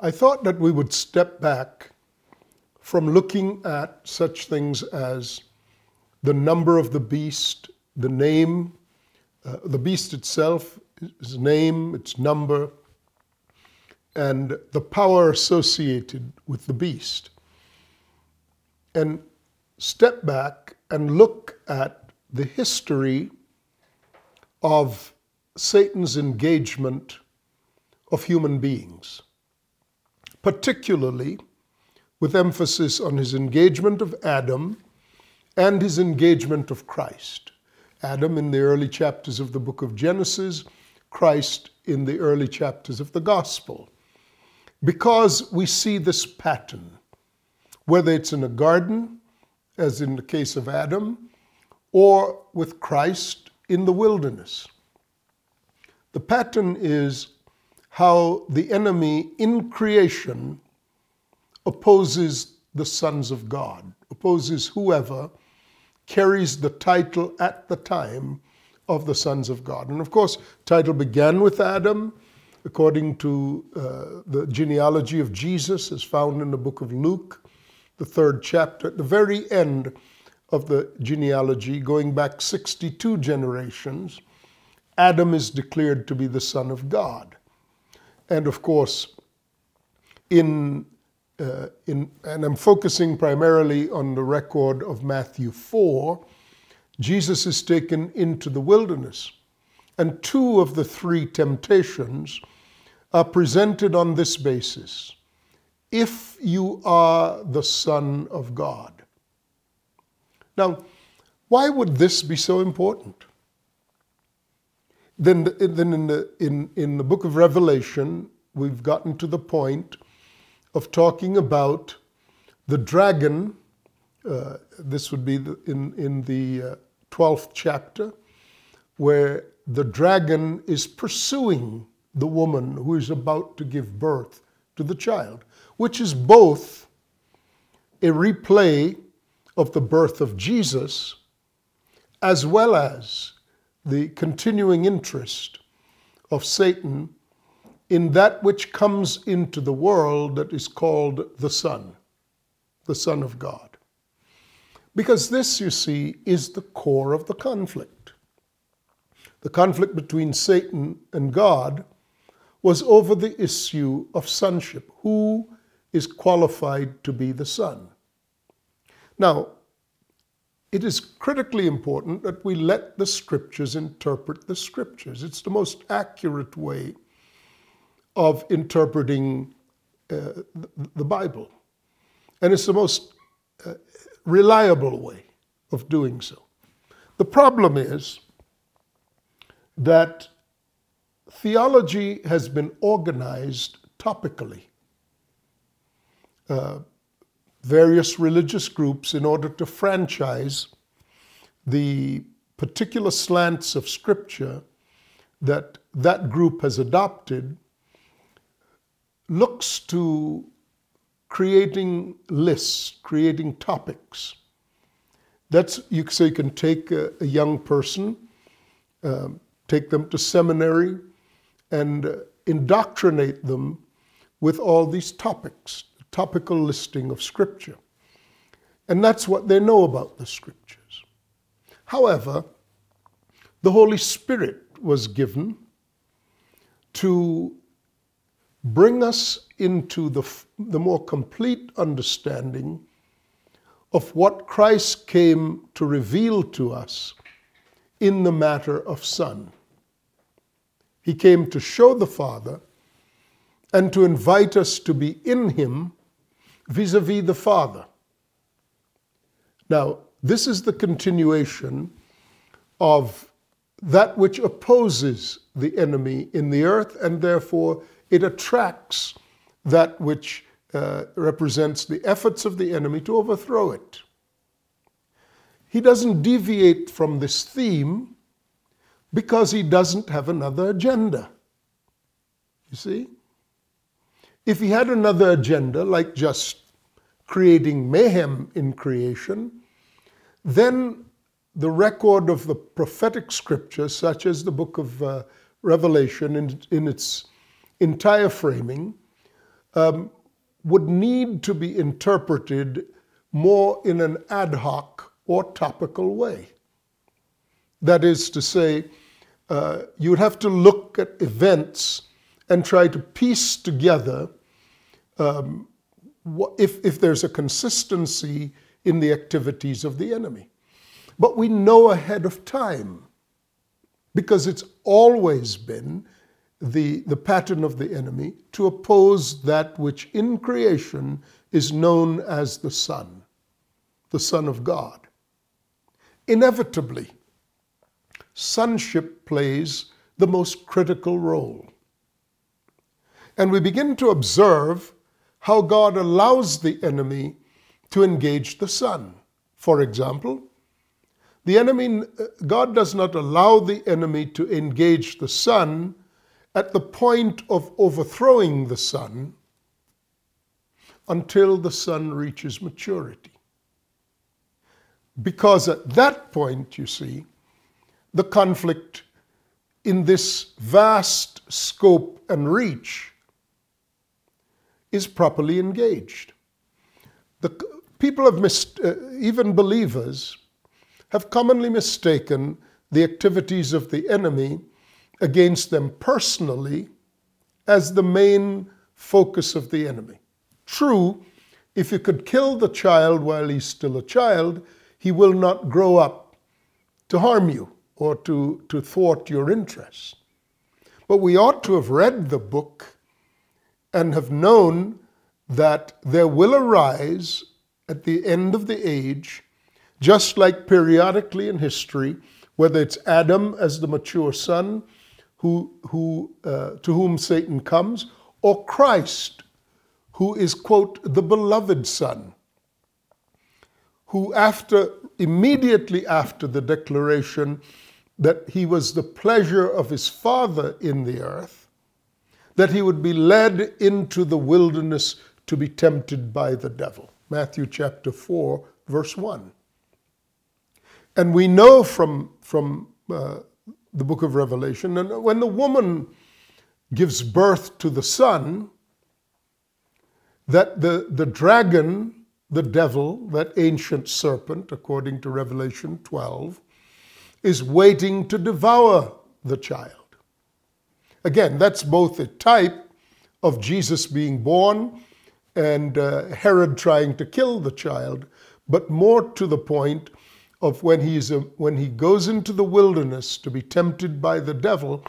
I thought that we would step back from looking at such things as the number of the beast, the name, uh, the beast itself, its name, its number, and the power associated with the beast. And step back and look at the history of Satan's engagement of human beings particularly with emphasis on his engagement of Adam and his engagement of Christ. Adam in the early chapters of the book of Genesis, Christ in the early chapters of the Gospel. Because we see this pattern, whether it's in a garden, as in the case of Adam, or with Christ in the wilderness. The pattern is how the enemy in creation opposes the sons of God, opposes whoever carries the title at the time of the sons of God. And of course, title began with Adam, according to uh, the genealogy of Jesus, as found in the book of Luke, the third chapter, at the very end of the genealogy, going back 62 generations, Adam is declared to be the Son of God. And of course, in, uh, in, and I'm focusing primarily on the record of Matthew 4, Jesus is taken into the wilderness. And two of the three temptations are presented on this basis if you are the Son of God. Now, why would this be so important? Then, then in, the, in, in the book of Revelation, we've gotten to the point of talking about the dragon. Uh, this would be the, in, in the uh, 12th chapter, where the dragon is pursuing the woman who is about to give birth to the child, which is both a replay of the birth of Jesus as well as the continuing interest of Satan in that which comes into the world that is called the Son, the Son of God. Because this, you see, is the core of the conflict. The conflict between Satan and God was over the issue of sonship. Who is qualified to be the Son? Now, it is critically important that we let the scriptures interpret the scriptures. It's the most accurate way of interpreting uh, the Bible. And it's the most uh, reliable way of doing so. The problem is that theology has been organized topically. Uh, various religious groups in order to franchise the particular slants of scripture that that group has adopted looks to creating lists, creating topics. That's you so you can take a, a young person, uh, take them to seminary, and uh, indoctrinate them with all these topics topical listing of Scripture. And that's what they know about the Scriptures. However, the Holy Spirit was given to bring us into the, the more complete understanding of what Christ came to reveal to us in the matter of Son. He came to show the Father and to invite us to be in Him vis a vis the Father. Now, this is the continuation of that which opposes the enemy in the earth, and therefore it attracts that which uh, represents the efforts of the enemy to overthrow it. He doesn't deviate from this theme because he doesn't have another agenda. You see? If he had another agenda, like just creating mayhem in creation, then the record of the prophetic scriptures, such as the book of uh, Revelation in, in its entire framing, um, would need to be interpreted more in an ad hoc or topical way. That is to say, uh, you would have to look at events and try to piece together um, if, if there's a consistency in the activities of the enemy. But we know ahead of time because it's always been the, the pattern of the enemy to oppose that which in creation is known as the Son, the Son of God. Inevitably, sonship plays the most critical role. And we begin to observe how God allows the enemy to engage the Son. For example, the enemy, uh, God does not allow the enemy to engage the Son at the point of overthrowing the Son until the Son reaches maturity. Because at that point, you see, the conflict in this vast scope and reach is properly engaged. The people have missed, uh, even believers, have commonly mistaken the activities of the enemy against them personally as the main focus of the enemy. True, if you could kill the child while he's still a child, he will not grow up to harm you or to, to thwart your interests. But we ought to have read the book and have known that there will arise at the end of the age, just like periodically in history, whether it's Adam as the mature son who, who, uh, to whom Satan comes, or Christ, who is, quote, the beloved son, who after, immediately after the declaration that he was the pleasure of his Father in the earth, that he would be led into the wilderness to be tempted by the devil. Matthew chapter 4, verse 1. And we know from, from uh, the book of Revelation, and when the woman gives birth to the son, that the, the dragon, the devil, that ancient serpent, according to Revelation 12, is waiting to devour the child. Again, that's both a type of Jesus being born and uh, Herod trying to kill the child, but more to the point of when, he's a, when he goes into the wilderness to be tempted by the devil,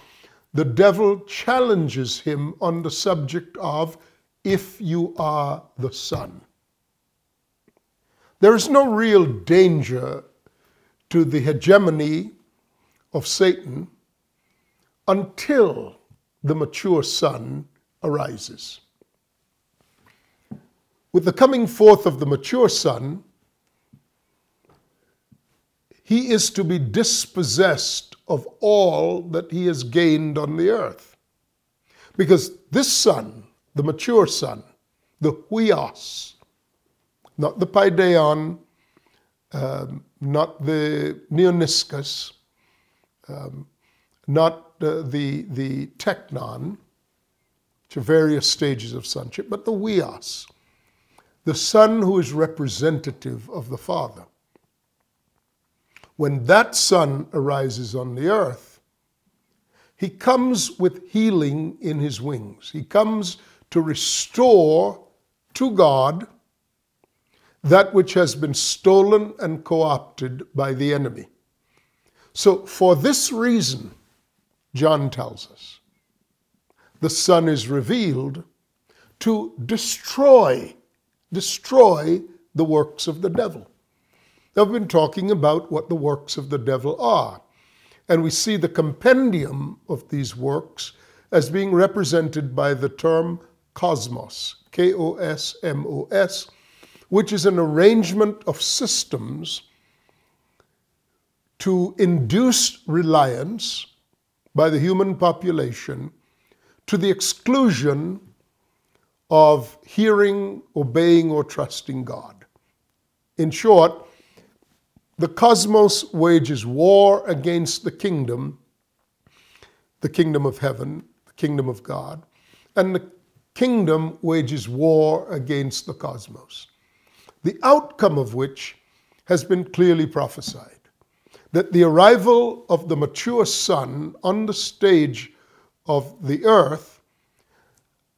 the devil challenges him on the subject of if you are the Son. There is no real danger to the hegemony of Satan until the mature son arises. With the coming forth of the mature son, he is to be dispossessed of all that he has gained on the earth. Because this son, the mature son, the huios, not the paidion, um, not the neaniskos, um, not the, the teknon, which are various stages of sonship, but the huios, the son who is representative of the Father. When that son arises on the earth, he comes with healing in his wings. He comes to restore to God that which has been stolen and co opted by the enemy. So, for this reason, John tells us, the Son is revealed to destroy, destroy the works of the devil. Now, I've been talking about what the works of the devil are, and we see the compendium of these works as being represented by the term cosmos, K O S M O S, which is an arrangement of systems to induce reliance by the human population to the exclusion of hearing, obeying, or trusting God. In short, the cosmos wages war against the kingdom, the kingdom of heaven, the kingdom of God, and the kingdom wages war against the cosmos, the outcome of which has been clearly prophesied that the arrival of the mature son on the stage of the earth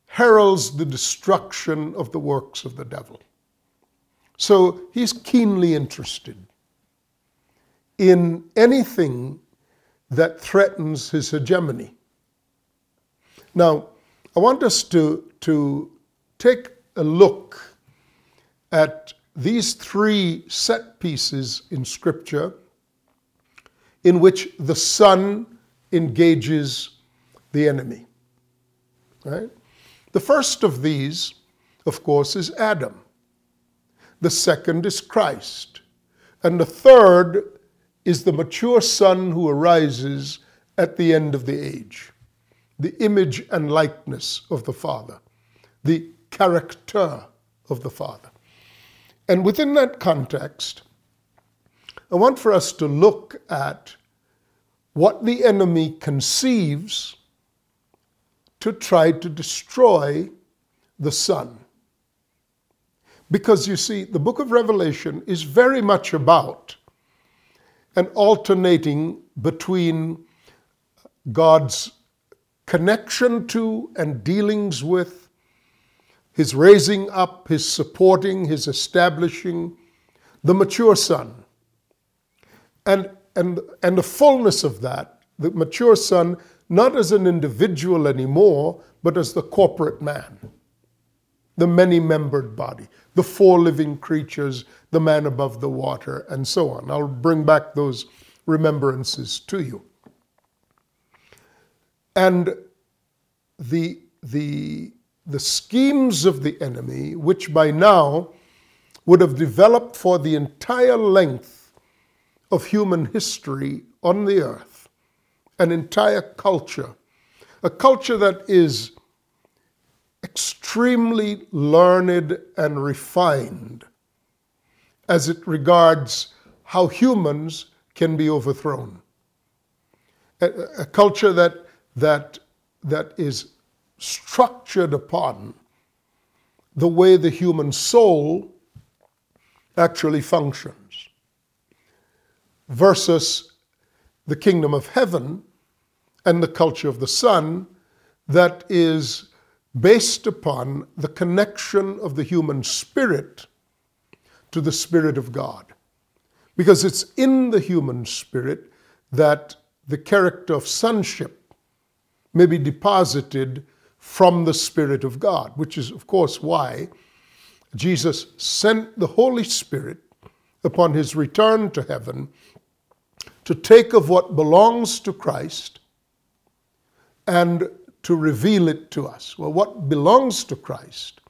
heralds the destruction of the works of the devil. So he's keenly interested in anything that threatens his hegemony. Now, I want us to, to take a look at these three set pieces in Scripture in which the Son engages the enemy. Right? The first of these, of course, is Adam. The second is Christ. And the third is the mature Son who arises at the end of the age, the image and likeness of the Father, the character of the Father. And within that context, I want for us to look at what the enemy conceives to try to destroy the Son. Because you see, the book of Revelation is very much about an alternating between God's connection to and dealings with, his raising up, his supporting, his establishing the mature Son. And, and, and the fullness of that, the mature Son, not as an individual anymore, but as the corporate man the many membered body, the four living creatures, the man above the water, and so on. I'll bring back those remembrances to you. And the, the, the schemes of the enemy, which by now would have developed for the entire length of human history on the earth, an entire culture, a culture that is extremely learned and refined as it regards how humans can be overthrown. A, a culture that, that, that is structured upon the way the human soul actually functions versus the kingdom of heaven and the culture of the Son that is based upon the connection of the human spirit to the Spirit of God. Because it's in the human spirit that the character of sonship may be deposited from the Spirit of God, which is, of course, why Jesus sent the Holy Spirit upon his return to heaven to take of what belongs to Christ and to reveal it to us. Well, what belongs to Christ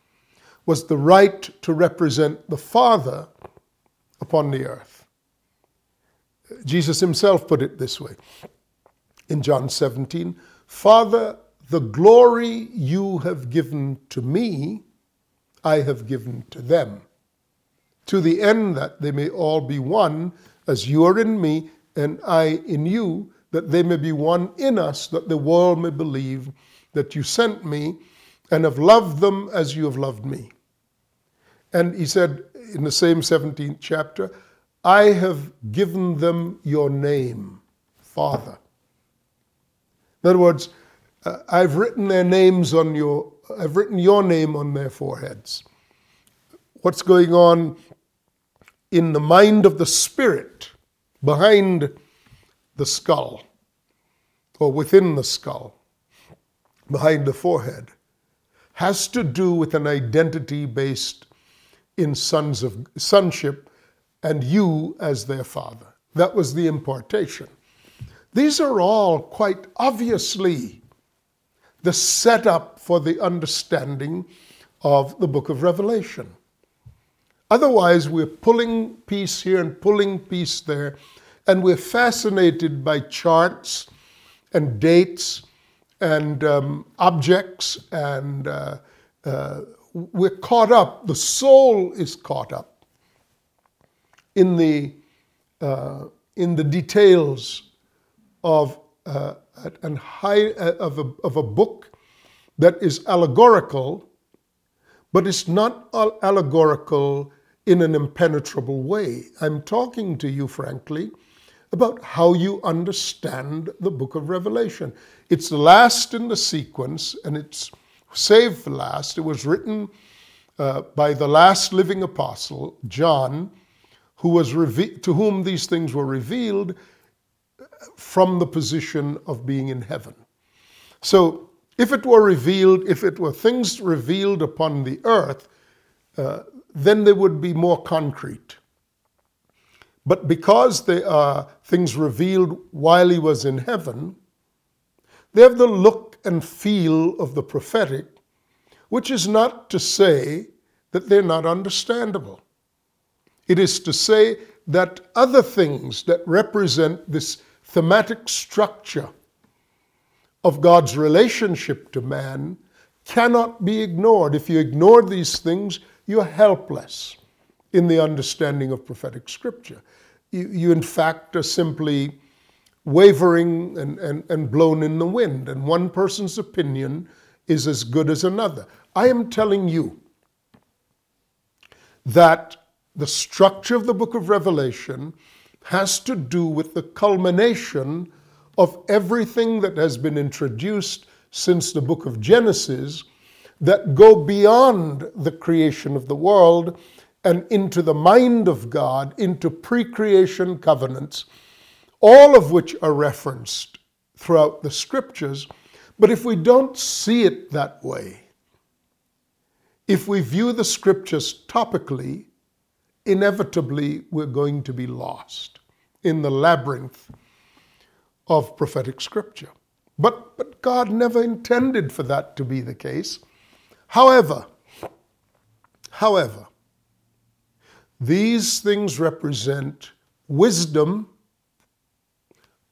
was the right to represent the Father upon the earth. Jesus himself put it this way in John 17 Father, the glory you have given to me, I have given to them, to the end that they may all be one, as you are in me and I in you that they may be one in us, that the world may believe that you sent me and have loved them as you have loved me. And he said in the same 17th chapter, I have given them your name, Father. In other words, uh, I've written their names on your, I've written your name on their foreheads. What's going on in the mind of the spirit behind the skull or within the skull, behind the forehead, has to do with an identity based in sons of sonship and you as their father. That was the importation. These are all quite obviously the setup for the understanding of the book of Revelation. Otherwise, we're pulling piece here and pulling piece there, and we're fascinated by charts and dates and um, objects, and uh, uh, we're caught up. The soul is caught up in the uh, in the details of uh, high uh, of a, of a book that is allegorical, but it's not allegorical in an impenetrable way. I'm talking to you, frankly, about how you understand the book of Revelation. It's the last in the sequence, and it's saved for last. It was written uh, by the last living apostle, John, who was reve- to whom these things were revealed from the position of being in heaven. So, if it were revealed, if it were things revealed upon the earth, uh, then they would be more concrete. But because they are things revealed while he was in heaven, they have the look and feel of the prophetic, which is not to say that they're not understandable. It is to say that other things that represent this thematic structure of God's relationship to man cannot be ignored. If you ignore these things, you're helpless in the understanding of prophetic scripture. You, you in fact, are simply wavering and, and, and blown in the wind, and one person's opinion is as good as another. I am telling you that the structure of the book of Revelation has to do with the culmination of everything that has been introduced since the book of Genesis that go beyond the creation of the world and into the mind of God, into pre creation covenants, all of which are referenced throughout the scriptures. But if we don't see it that way, if we view the scriptures topically, inevitably we're going to be lost in the labyrinth of prophetic scripture. But, but God never intended for that to be the case. However, however, these things represent wisdom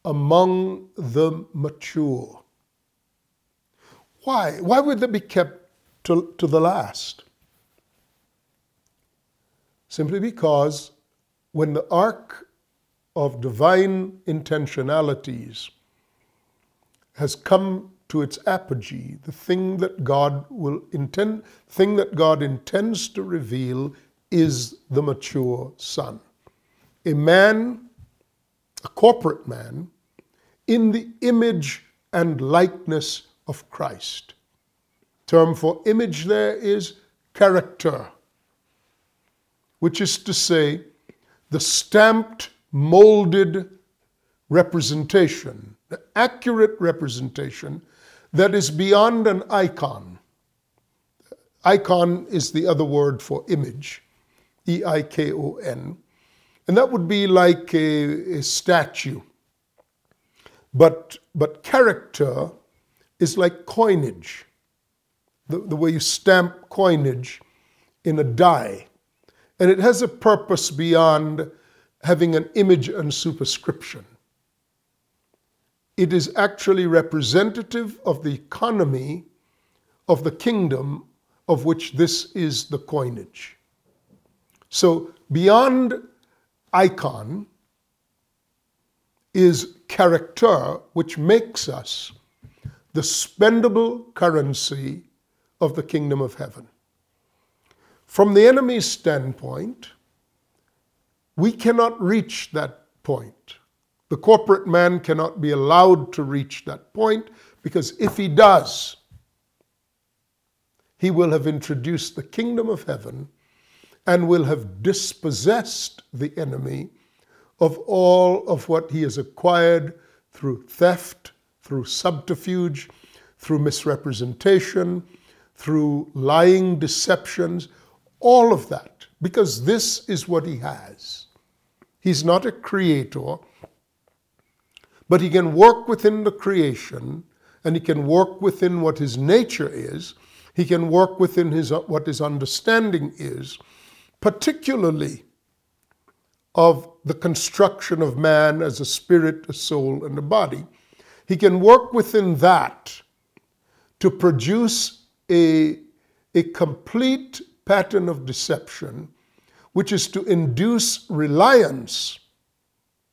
among the mature. Why? Why would they be kept to, to the last? Simply because when the arc of divine intentionalities has come to its apogee, the thing that God will intend, thing that God intends to reveal is the mature son. A man, a corporate man, in the image and likeness of Christ. Term for image there is character, which is to say, the stamped, molded representation, the accurate representation that is beyond an icon. Icon is the other word for image, E I K O N. And that would be like a, a statue. But, but character is like coinage, the, the way you stamp coinage in a die. And it has a purpose beyond having an image and superscription it is actually representative of the economy of the kingdom of which this is the coinage. So, beyond icon is character, which makes us the spendable currency of the kingdom of heaven. From the enemy's standpoint, we cannot reach that point. The corporate man cannot be allowed to reach that point because if he does, he will have introduced the kingdom of heaven and will have dispossessed the enemy of all of what he has acquired through theft, through subterfuge, through misrepresentation, through lying deceptions, all of that, because this is what he has. He's not a creator, but he can work within the creation and he can work within what his nature is. He can work within his, what his understanding is, particularly of the construction of man as a spirit, a soul, and a body. He can work within that to produce a, a complete pattern of deception, which is to induce reliance,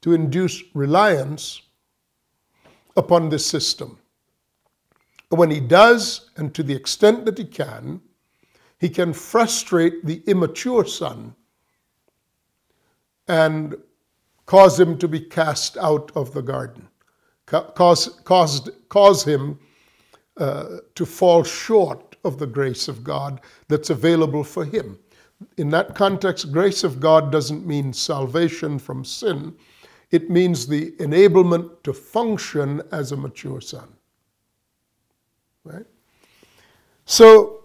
to induce reliance upon this system. When he does, and to the extent that he can, he can frustrate the immature son and cause him to be cast out of the garden, cause, caused, cause him uh, to fall short of the grace of God that's available for him. In that context, grace of God doesn't mean salvation from sin, it means the enablement to function as a mature son. Right? So,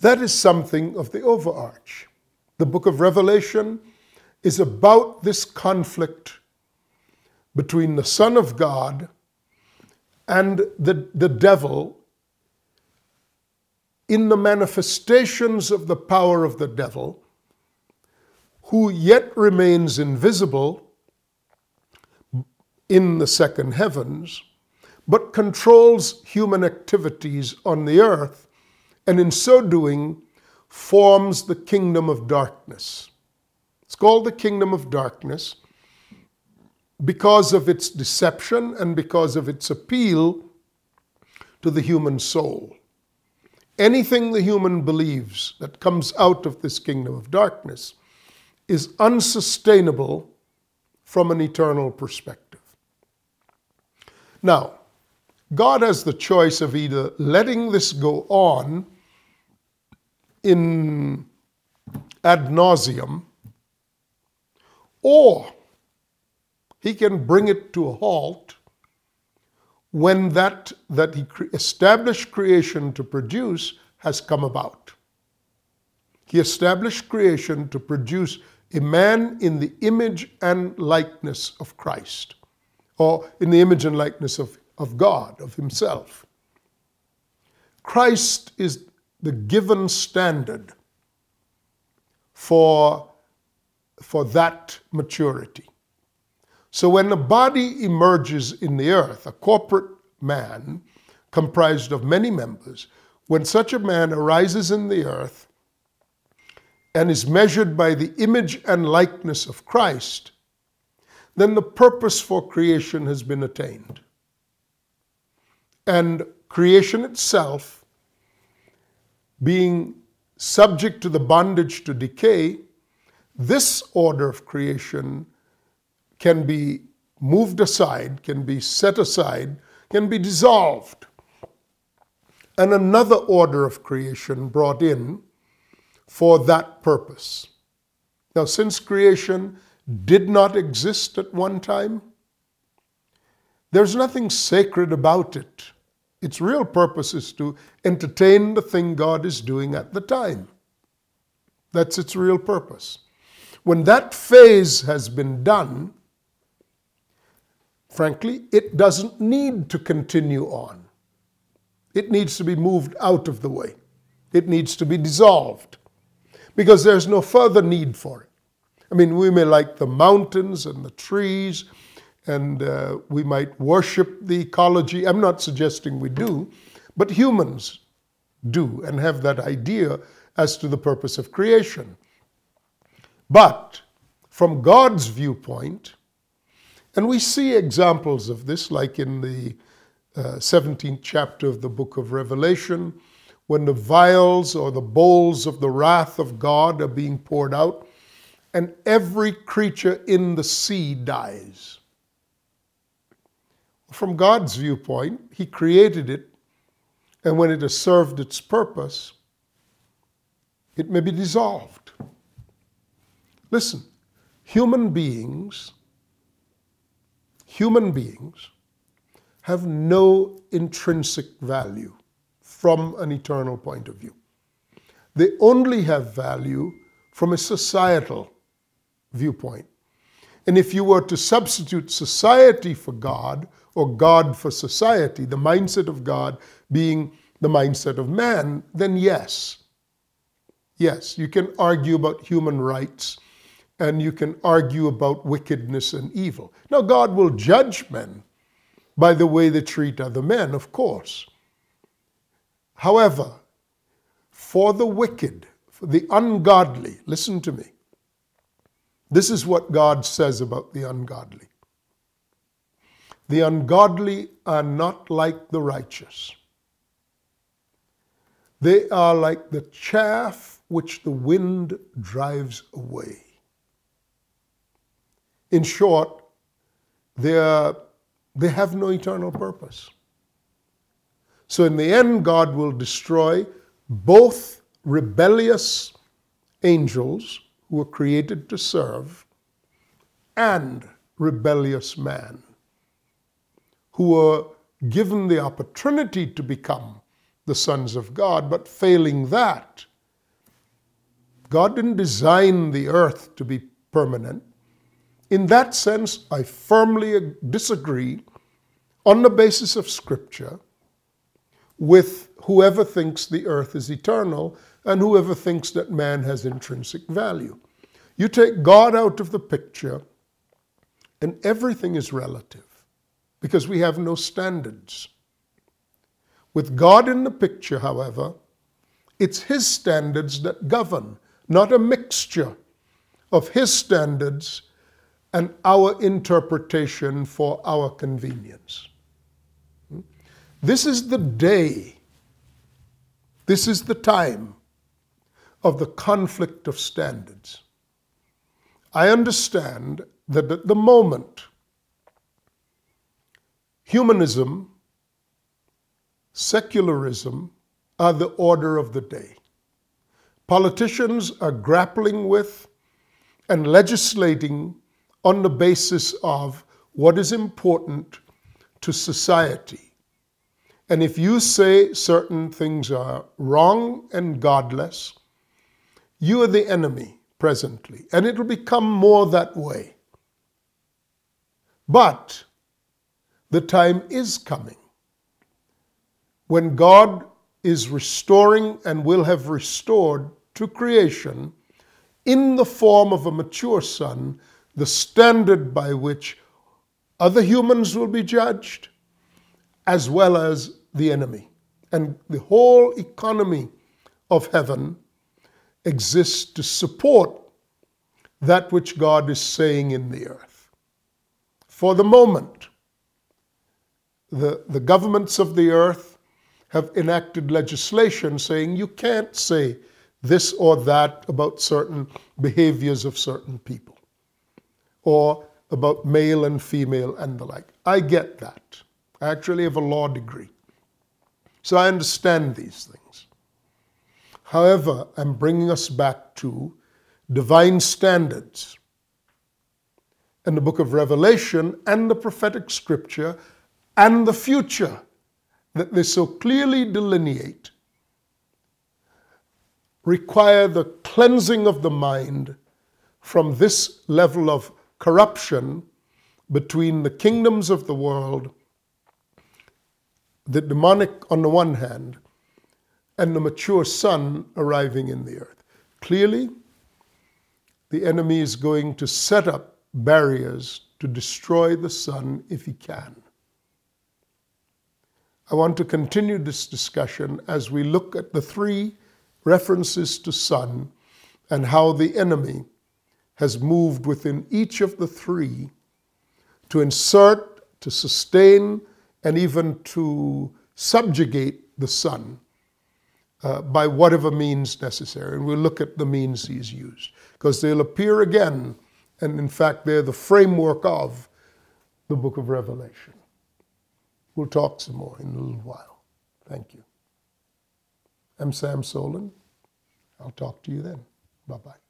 that is something of the overarch. The book of Revelation is about this conflict between the Son of God and the, the devil in the manifestations of the power of the devil, who yet remains invisible in the second heavens, but controls human activities on the earth, and in so doing, forms the kingdom of darkness. It's called the kingdom of darkness because of its deception and because of its appeal to the human soul. Anything the human believes that comes out of this kingdom of darkness is unsustainable from an eternal perspective. Now, God has the choice of either letting this go on in ad nauseum or he can bring it to a halt when that that he established creation to produce has come about. He established creation to produce a man in the image and likeness of Christ, or in the image and likeness of, of God, of Himself. Christ is the given standard for for that maturity. So when a body emerges in the earth, a corporate man comprised of many members, when such a man arises in the earth and is measured by the image and likeness of Christ, then the purpose for creation has been attained. And creation itself, being subject to the bondage to decay, this order of creation can be moved aside, can be set aside, can be dissolved, and another order of creation brought in for that purpose. Now, since creation did not exist at one time, there's nothing sacred about it. Its real purpose is to entertain the thing God is doing at the time. That's its real purpose. When that phase has been done, frankly, it doesn't need to continue on. It needs to be moved out of the way. It needs to be dissolved because there's no further need for it. I mean, we may like the mountains and the trees, and uh, we might worship the ecology. I'm not suggesting we do, but humans do and have that idea as to the purpose of creation. But from God's viewpoint, and we see examples of this, like in the uh, 17th chapter of the book of Revelation, when the vials or the bowls of the wrath of God are being poured out, and every creature in the sea dies. From God's viewpoint, He created it, and when it has served its purpose, it may be dissolved. Listen, human beings, human beings have no intrinsic value from an eternal point of view. They only have value from a societal viewpoint. And if you were to substitute society for God or God for society, the mindset of God being the mindset of man, then yes. Yes, you can argue about human rights and you can argue about wickedness and evil. Now, God will judge men by the way they treat other men, of course. However, for the wicked, for the ungodly, listen to me. This is what God says about the ungodly. the ungodly are not like the righteous. They are like the chaff which the wind drives away. In short, they, are, they have no eternal purpose. So, in the end, God will destroy both rebellious angels who were created to serve and rebellious man who were given the opportunity to become the sons of God, but failing that, God didn't design the earth to be permanent. In that sense, I firmly disagree on the basis of Scripture with whoever thinks the earth is eternal and whoever thinks that man has intrinsic value. You take God out of the picture, and everything is relative because we have no standards. With God in the picture, however, it's His standards that govern, not a mixture of His standards and our interpretation for our convenience. This is the day, this is the time of the conflict of standards. I understand that at the moment, humanism, secularism are the order of the day. Politicians are grappling with and legislating on the basis of what is important to society. And if you say certain things are wrong and godless, you are the enemy presently, and it will become more that way. But the time is coming when God is restoring and will have restored to creation in the form of a mature son the standard by which other humans will be judged as well as the enemy. And the whole economy of heaven exists to support that which God is saying in the earth. For the moment, the, the governments of the earth have enacted legislation saying you can't say this or that about certain behaviors of certain people or about male and female and the like. I get that. I actually have a law degree. So I understand these things. However, I'm bringing us back to divine standards. And the book of Revelation and the prophetic scripture and the future that they so clearly delineate require the cleansing of the mind from this level of corruption between the kingdoms of the world, the demonic on the one hand, and the mature son arriving in the earth. Clearly, the enemy is going to set up barriers to destroy the son if he can. I want to continue this discussion as we look at the three references to Son and how the enemy has moved within each of the three to insert, to sustain, and even to subjugate the Son uh, by whatever means necessary. And we'll look at the means he's used because they'll appear again, and in fact, they're the framework of the book of Revelation. We'll talk some more in a little while. Thank you. I'm Sam Soleyn. I'll talk to you then. Bye bye.